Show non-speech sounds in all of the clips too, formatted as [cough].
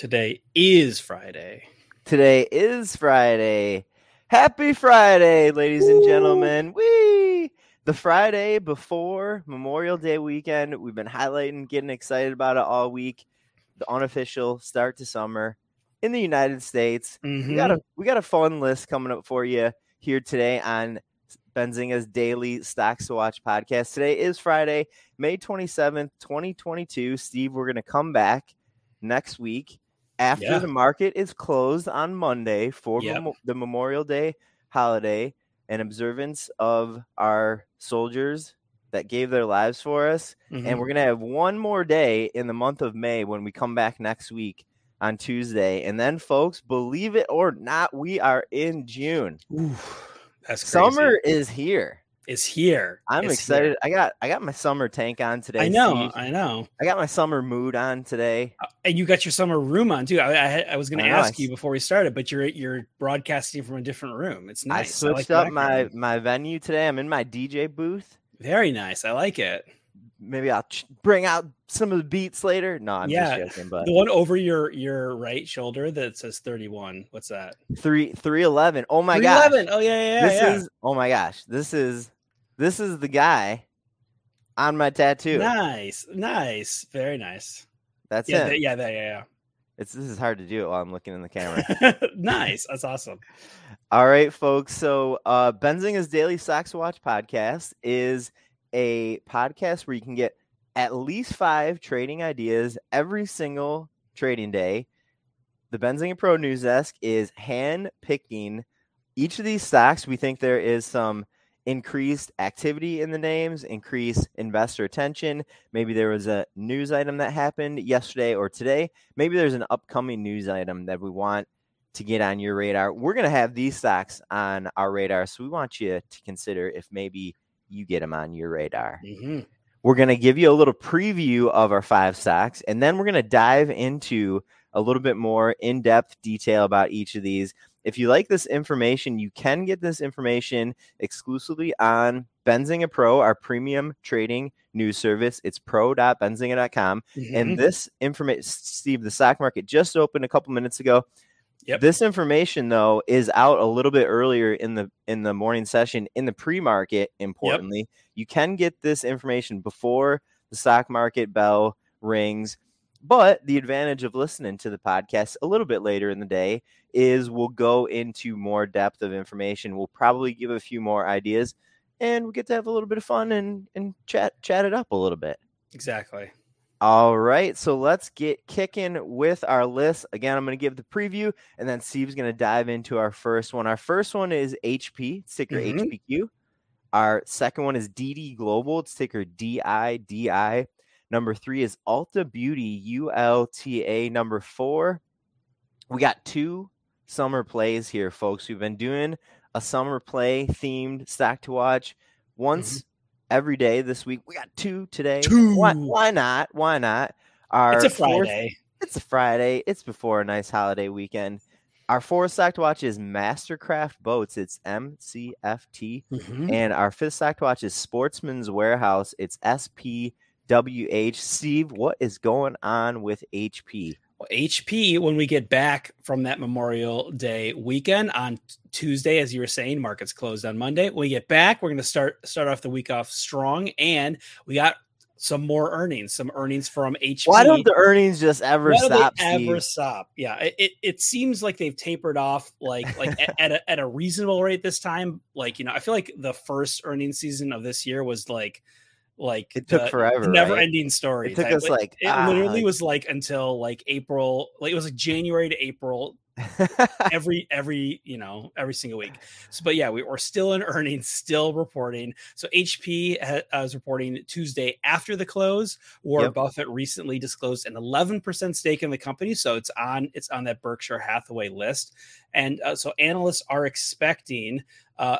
Today is Friday. Today is Friday. Happy Friday, ladies and gentlemen. Wee! The Friday before Memorial Day weekend. We've been highlighting, getting excited about it all week. The unofficial start to summer in the United States. We got a mm-hmm. we got a fun list coming up for you here today on Benzinga's daily stocks to watch podcast. Today is Friday, May 27th, 2022. Steve, we're gonna come back next week after Yeah. the market is closed on Monday for Yep. Memo- the Memorial Day holiday and observance of our soldiers that gave their lives for us. Mhm. And we're going to have one more day in the month of May when we come back next week on Tuesday. And then, folks, believe it or not, we are in June. Oof, that's crazy. Summer is here. Is here. I'm It's excited. here. I got I got my summer tank on today. I know. I know. I got my summer mood on today. Uh, And you got your summer room on too. I, I, I was going I to know, ask you before we started, but you're you're broadcasting from a different room. It's nice. I like switched the up my my venue today. I'm in my DJ booth. very nice. I like it. Maybe I'll ch- bring out some of the beats later. No, I'm Yeah, just joking. But The one over your your right shoulder that says 31. What's that? three three eleven. Oh my. 311. Oh yeah, yeah, yeah. this yeah. is oh my gosh. This is this is the guy on my tattoo. nice, nice, very nice. That's it. Yeah, th- yeah, that- yeah, It's this is hard to do it while I'm looking in the camera. [laughs] nice. That's awesome. All right, folks. So, uh, Benzinga's Daily Stocks Watch podcast is a podcast where you can get at least five trading ideas every single trading day. The Benzinga Pro News Desk is hand picking each of these stocks. We think there is some increased activity in the names, increased investor attention. Maybe there was a news item that happened yesterday or today. Maybe there's an upcoming news item that we want to get on your radar. We're going to have these stocks on our radar, so we want you to consider if maybe you get them on your radar. Mhm. We're going to give you a little preview of our five stocks, and then we're going to dive into a little bit more in depth detail about each of these. If you like this information, you can get this information exclusively on Benzinga Pro, our premium trading news service. It's pro.benzinga.com. Mhm. And this information, Steve, the stock market just opened a couple minutes ago. Yep. This information though is out a little bit earlier in the in the morning session in the pre-market. Importantly, you can get this information before the stock market bell rings. But the advantage of listening to the podcast a little bit later in the day is we'll go into more depth of information. We'll probably give a few more ideas, and we get to have a little bit of fun and and chat chat it up a little bit. exactly. All right, so let's get kicking with our list. Again, I'm going to give the preview, and then Steve's going to dive into our first one. Our first one is HP, it's ticker Mhm. HPQ. Our second one is DiDi Global, it's ticker DIDI. Number three is Ulta Beauty, ULTA. Number four, we got two summer plays here, folks. We've been doing a summer play themed stack to watch once every day this week. We got two today. Why, Two. why not? Why not? Our It's a fourth- Friday. it's a Friday. It's before a nice holiday weekend. Our fourth stock to watch is Mastercraft Boats. It's MCFT. Mhm. And our fifth stock to watch is Sportsman's Warehouse. It's SPWH. Steve, what is going on with HP? Well, HP, when we get back from that Memorial Day weekend on Tuesday, as you were saying, markets closed on Monday. When we get back, we're going to start start off the week off strong, and we got some more earnings, some earnings from HP. Why don't the earnings just ever Why stop? they ever stop? Yeah, it, it, it seems like they've tapered off, like like at, at a, at a reasonable rate this time. Like you know, I feel like the first earnings season of this year was like like It took the forever, right? never ending story. It took type. us, like, it ah, literally like- was like until like April, like it was like January to April [laughs] every every you know every single week. So, but yeah, we were still in earnings, still reporting. So HP ha- uh, was reporting Tuesday after the close. Warren Yep. Buffett recently disclosed an 11% stake in the company, so it's on it's on that Berkshire Hathaway list. And uh, so analysts are expecting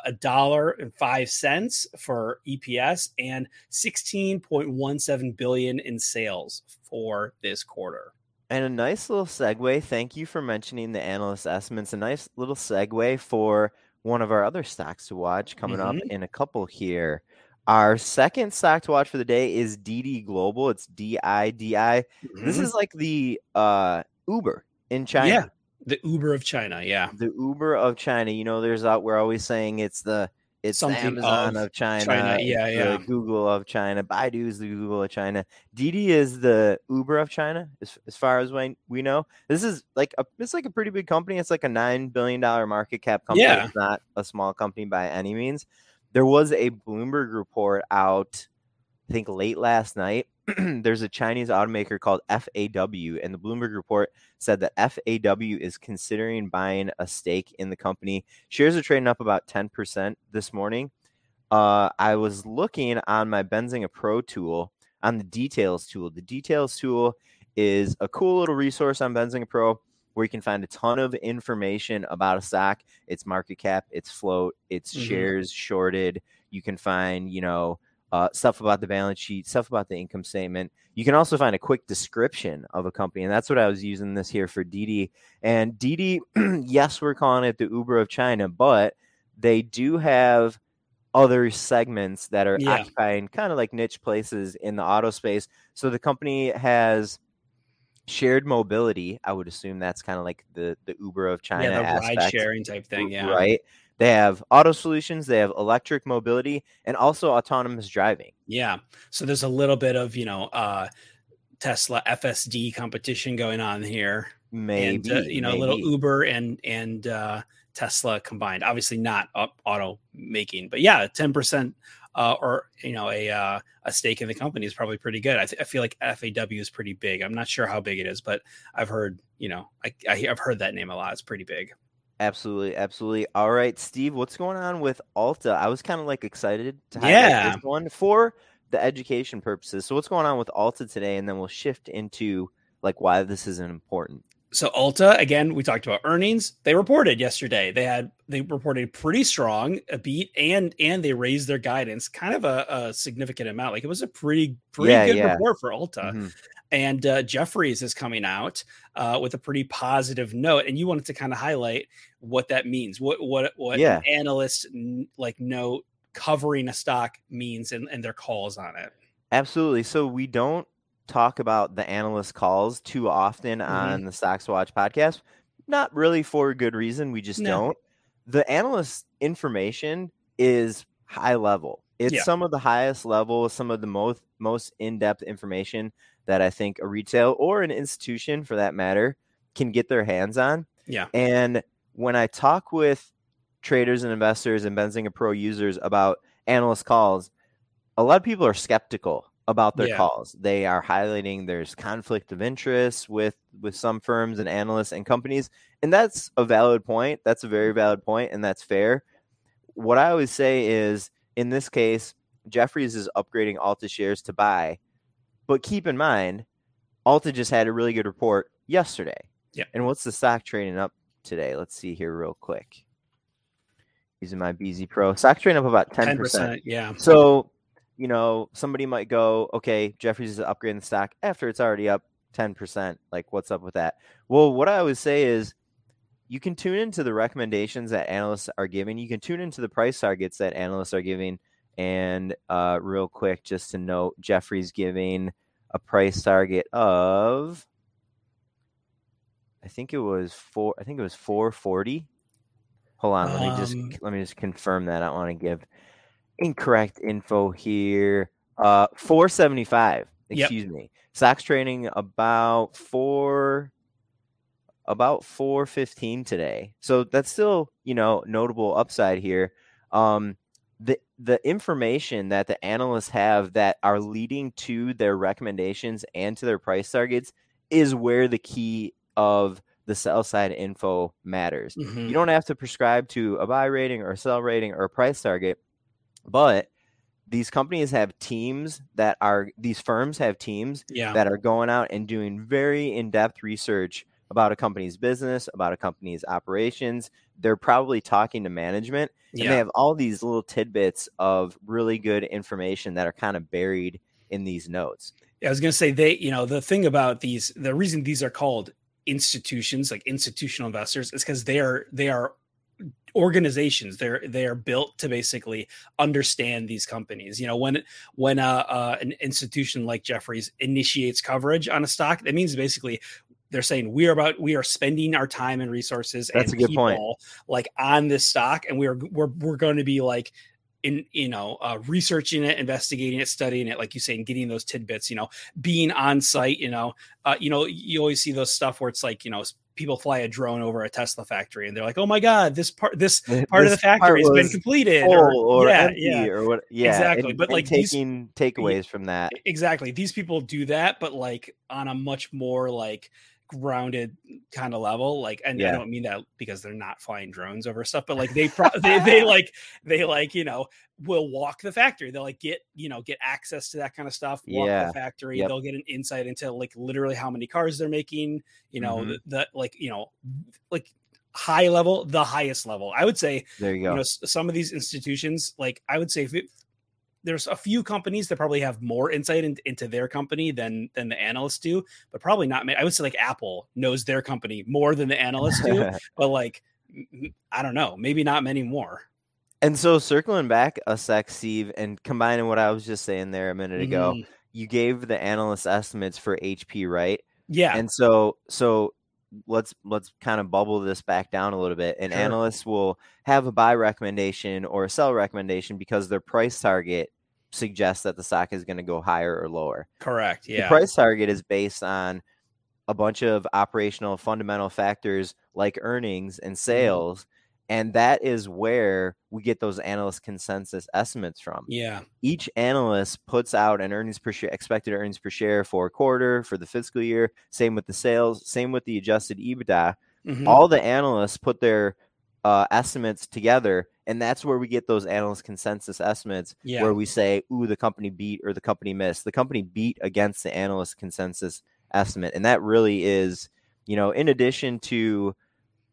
a dollar and five cents for EPS and 16.17 billion in sales for this quarter. And a nice little segue. Thank you for mentioning the analyst estimates. A nice little segue for one of our other stocks to watch coming up Mhm. in a couple here. Our second stock to watch for the day is DiDi Global. It's D I D I. This Mhm. is like the uh, Uber in China. Yeah, the Uber of China. Yeah, the Uber of China. You know, there's out. We're always saying it's the it's Something the Amazon of, of China, China. Yeah, yeah. Google of China. Baidu is the Google of China. Didi is the Uber of China, as, as far as we, we know. This is like a it's like a pretty big company. It's like a nine billion dollar market cap company. Yeah. It's not a small company by any means. There was a Bloomberg report out, I think late last night. [clears throat] There's a Chinese automaker called FAW, and the Bloomberg report said that FAW is considering buying a stake in the company. Shares are trading up about 10% this morning. Uh, I was looking on my Benzinga Pro tool on the details tool. The details tool is a cool little resource on Benzinga Pro where you can find a ton of information about a stock, its market cap, its float, its mm-hmm. shares shorted. You can find, you know, uh, stuff about the balance sheet, stuff about the income statement. You can also find a quick description of a company, and that's what I was using this here for Didi. And Didi, [clears throat] yes, we're calling it the Uber of China, but they do have other segments that are yeah. occupying kind of like niche places in the auto space. So the company has shared mobility. I would assume that's kind of like the the Uber of China yeah, the ride sharing type thing. Yeah, right. They have auto solutions, they have electric mobility, and also autonomous driving. Yeah. So there's a little bit of, you know, uh, Tesla FSD competition going on here. Maybe. And, uh, you know, maybe. a little Uber and, and, uh, Tesla combined. Obviously not auto making, but yeah, 10% uh, or you know a uh, a stake in the company is probably pretty good. I, th- I feel like FAW is pretty big. I'm not sure how big it is, but I've heard you know I, I have heard that name a lot. It's pretty big. Absolutely, absolutely. All right, Steve, what's going on with Ulta? I was kind of like excited to highlight yeah. this one for the education purposes. So, what's going on with Ulta today, and then we'll shift into like why this isn't important. So Ulta, again, we talked about earnings. They reported yesterday. They had they reported pretty strong, a beat, and and they raised their guidance, kind of a, a significant amount. Like it was a pretty pretty yeah, good yeah. report for Ulta. Mm-hmm. And uh, Jefferies is coming out uh, with a pretty positive note, and you wanted to kind of highlight what that means. What what what yeah. an analyst like note covering a stock means and, and their calls on it. Absolutely. So we don't talk about the analyst calls too often mm-hmm. on the Stocks Watch podcast. Not really for a good reason. We just no. don't. The analyst information is high level. It's yeah. some of the highest level, some of the most most in-depth information that I think a retail or an institution for that matter can get their hands on. Yeah. And when I talk with traders and investors and Benzinga Pro users about analyst calls, a lot of people are skeptical about their yeah. calls. They are highlighting there's conflict of interest with with some firms and analysts and companies, and that's a valid point. That's a very valid point, and that's fair. What I always say is, in this case, Jefferies is upgrading Ulta shares to buy but keep in mind, Ulta just had a really good report yesterday. Yeah. And what's the stock trading up today? Let's see here real quick. Using my BZ Pro. Stock trading up about 10%. 10% yeah. So, you know, somebody might go, okay, Jefferies is upgrading the stock after it's already up 10%. Like, what's up with that? Well, what I always say is you can tune into the recommendations that analysts are giving. You can tune into the price targets that analysts are giving. And uh, real quick, just to note, Jefferies giving a price target of I think it was four I think it was 440. Hold on, let me just um let me just confirm that. I don't want to give incorrect info here. Uh 475, excuse yep. me. Stocks trading about 4 about 415 today. So that's still, you know, notable upside here. Um the the information that the analysts have that are leading to their recommendations and to their price targets is where the key of the sell side info matters. Mm-hmm. You don't have to prescribe to a buy rating or a sell rating or a price target, but these companies have teams that are these firms have teams yeah. that are going out and doing very in-depth research about a company's business, about a company's operations. They're probably talking to management and they have all these little tidbits of really good information that are kind of buried in these notes. Yeah, I was going to say they, you know, the thing about these, the reason these are called institutions, like institutional investors, is because they are they are organizations they're they are built to basically understand these companies you know when when uh, uh, an institution like jefferies initiates coverage on a stock that means basically they're saying we are about we are spending our time and resources That's and a good point. people, like on this stock and we're we're we're going to be like in you know uh, researching it investigating it studying it like you say and getting those tidbits you know being on site you know uh, you know you always see those stuff where it's like you know people fly a drone over a tesla factory and they're like oh my god this part this [laughs] part of the factory has been completed or, or yeah empty yeah or what yeah Exactly, and- but, and like, these- taking takeaways from that exactly these people do that but like on a much more like grounded kind of level like and i don't mean that because they're not flying drones over stuff but like they [laughs] pro- they, they like they like you know will walk the factory they'll like get you know get access to that kind of stuff walk Yeah. the factory Yep. they'll get an insight into like literally how many cars they're making you know Mhm. the, the like you know like high level the highest level i would say there you go you know some of these institutions like i would say if it, there's a few companies that probably have more insight in, into their company than than the analysts do but probably not i would say like apple knows their company more than the analysts do [laughs] but like I don't know maybe not many more. And so circling back a sec steve and combining what i was just saying there a minute ago Mhm. you gave the analyst estimates for hp right? Yeah. And so so let's let's kind of bubble this back down a little bit and Sure. analysts will have a buy recommendation or a sell recommendation because their price target suggests that the stock is going to go higher or lower correct Yeah. the price target is based on a bunch of operational fundamental factors like earnings and Mm-hmm. sales and that is where we get those analyst consensus estimates from. Yeah. Each analyst puts out an earnings per share expected earnings per share for a quarter for the fiscal year same with the sales same with the adjusted ebitda. Mhm. all the analysts put their uh, estimates together and that's where we get those analyst consensus estimates yeah. where we say ooh the company beat or the company missed. The company beat against the analyst consensus estimate and that really is you know in addition to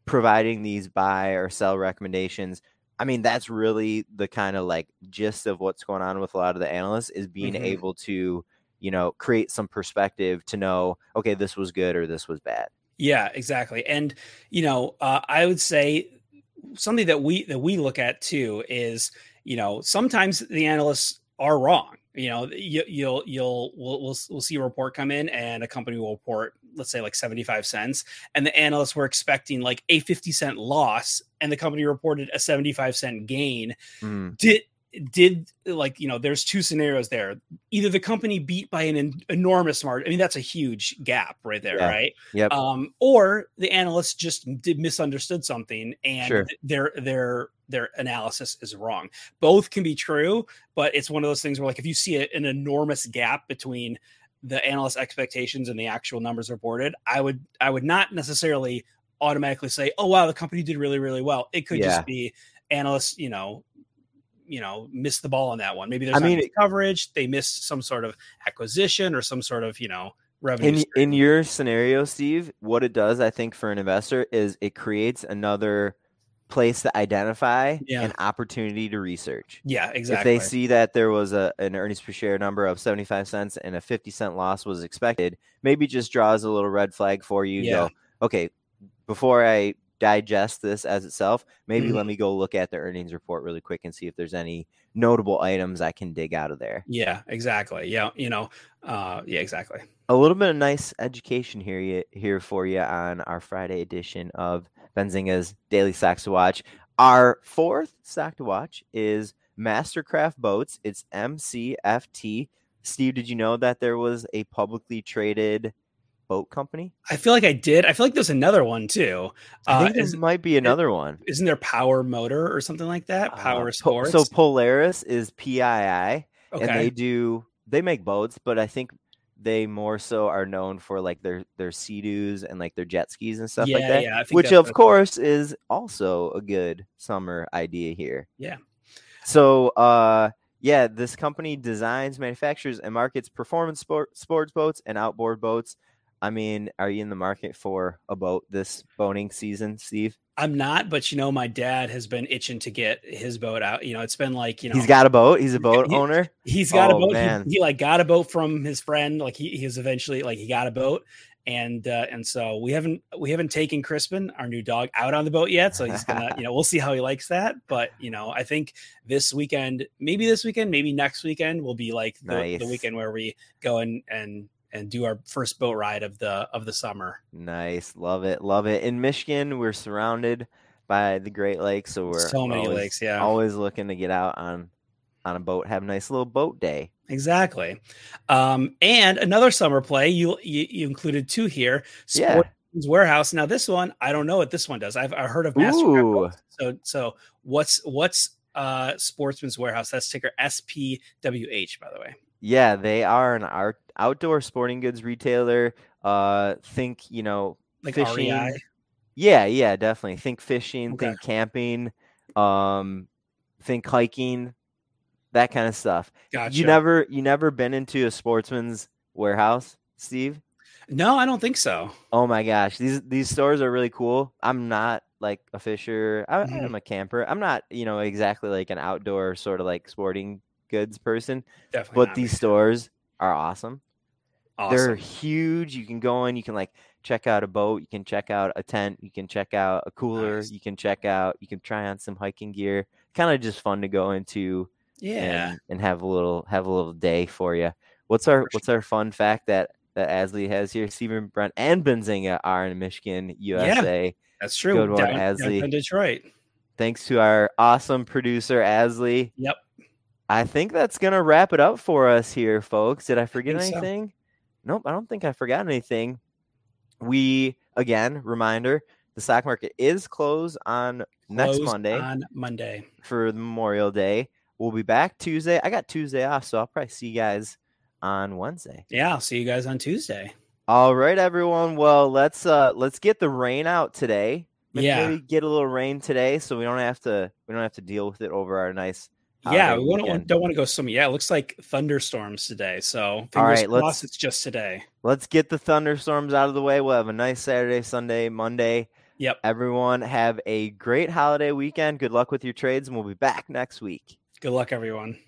providing these buy or sell recommendations i mean that's really the kind of like gist of what's going on with a lot of the analysts is being Mhm. able to you know create some perspective to know okay this was good or this was bad Yeah, exactly. And you know, uh, I would say something that we that we look at too is you know sometimes the analysts are wrong. You know, you, you'll you'll we'll, we'll we'll see a report come in and a company will report let's say like 75 cents and the analysts were expecting like a 50 cent loss and the company reported a 75 cent gain Mm, did did like you know there's two scenarios there either the company beat by an en- enormous margin i mean that's a huge gap right there Yeah. right Yep. um or the analysts just did misunderstood something and Sure. their their their analysis is wrong both can be true but it's one of those things where like if you see a, an enormous gap between the analyst expectations and the actual numbers reported i would i would not necessarily automatically say oh wow the company did really really well it could Yeah. just be analysts you know you know missed the ball on that one maybe there's I mean, coverage they missed some sort of acquisition or some sort of you know revenue in stream. in your scenario steve what it does i think for an investor is it creates another place to identify Yeah. an opportunity to research yeah exactly if they see that there was a an earnings per share number of 75 cents and a 50 cent loss was expected maybe just draws a little red flag for you Yeah. go okay before i digest this as itself maybe Mhm. let me go look at the earnings report really quick and see if there's any notable items i can dig out of there yeah exactly yeah you know uh yeah exactly a little bit of nice education here you, here for you on our Friday edition of Benzinga's Daily Stocks to Watch. Our fourth stock to watch is Mastercraft Boats. It's MCFT. Steve, did you know that there was a publicly traded boat company? i feel like i did i feel like there's another one too I uh think there is, might be another one. isn't there power motor or something like that power Uh, Po- sports So Polaris is PII, and they do they make boats, but I think they more so are known for like their their sea-doos and like their jet skis and stuff yeah like that. yeah which of course is also a good summer idea here. Yeah. So uh yeah, this company designs, manufactures, and markets performance sport, sports boats and outboard boats. I mean, are you in the market for a boat this boating season, Steve? i'm not but you know my dad has been itching to get his boat out you know it's been like you know He's got a boat. He's a boat [laughs] he- owner. He's got Oh, a boat. He- man. He, like got a boat from his friend. Like he, he was eventually like he got a boat, and uh, and so we haven't we haven't taken Crispin, our new dog, out on the boat yet. So he's gonna you [laughs] know we'll see how he likes that. But you know I think this weekend, maybe this weekend, maybe next weekend will be like the, the weekend where we go and and and do our first boat ride of the of the summer. Nice, love it, love it. In Michigan, we're surrounded by the Great Lakes, so we're So many always, lakes, yeah. always looking to get out on on a boat, have a nice little boat day. Exactly. Um, and another summer play, you you, you included two here. Yeah. Sportsman's Warehouse. Now this one, I don't know what this one does. I've I heard of Mastercraft. So so what's what's uh Sportsman's Warehouse? That's ticker SPWH, by the way. Yeah, they are an art, outdoor sporting goods retailer. Uh, think you know Like fishing. REI. Yeah, yeah, definitely. Think fishing, Okay. think camping, um, think hiking, that kind of stuff. Gotcha. You never, you never been into a sportsman's warehouse, Steve? No, I don't think so. Oh my gosh, these these stores are really cool. I'm not like a fisher. I, Mhm. I'm a camper. I'm not, you know, exactly like an outdoor sort of like sporting goods person. Definitely. But these stores are awesome. They're huge. You can go in, you can like check out a boat, you can check out a tent, you can check out a cooler, Nice. you can check out, you can try on some hiking gear. Kind of just fun to go into Yeah. and, and have a little have a little day for you. What's our For what's our fun fact that that Asley has here? Stephen Brent and Benzinga are in Michigan, USA. That's true. Good one, down, Asley. in Detroit. Thanks to our awesome producer Asley. Yep. I think that's gonna wrap it up for us here, folks. Did I forget so. anything? Nope, I don't think I forgot anything. We again, reminder, the stock market is closed on next Monday On Monday. for Memorial Day. We'll be back Tuesday. I got Tuesday off, so I'll probably see you guys on Wednesday. Yeah. I'll see you guys on Tuesday. All right, everyone. Well, let's uh let's get the rain out today. Maybe- Yeah. maybe get a little rain today, so we don't have to we don't have to deal with it over our nice. Yeah. We don't, weekend. don't want to go swimming. Yeah. It looks like thunderstorms today. So fingers right, let's- crossed it's just today. Let's get the thunderstorms out of the way. We'll have a nice Saturday, Sunday, Monday. Yep. Everyone have a great holiday weekend. Good luck with your trades, and we'll be back next week. Good luck, everyone.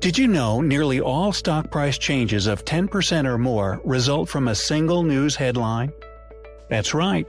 Did you know nearly all stock price changes of 10% or more result from a single news headline? That's right.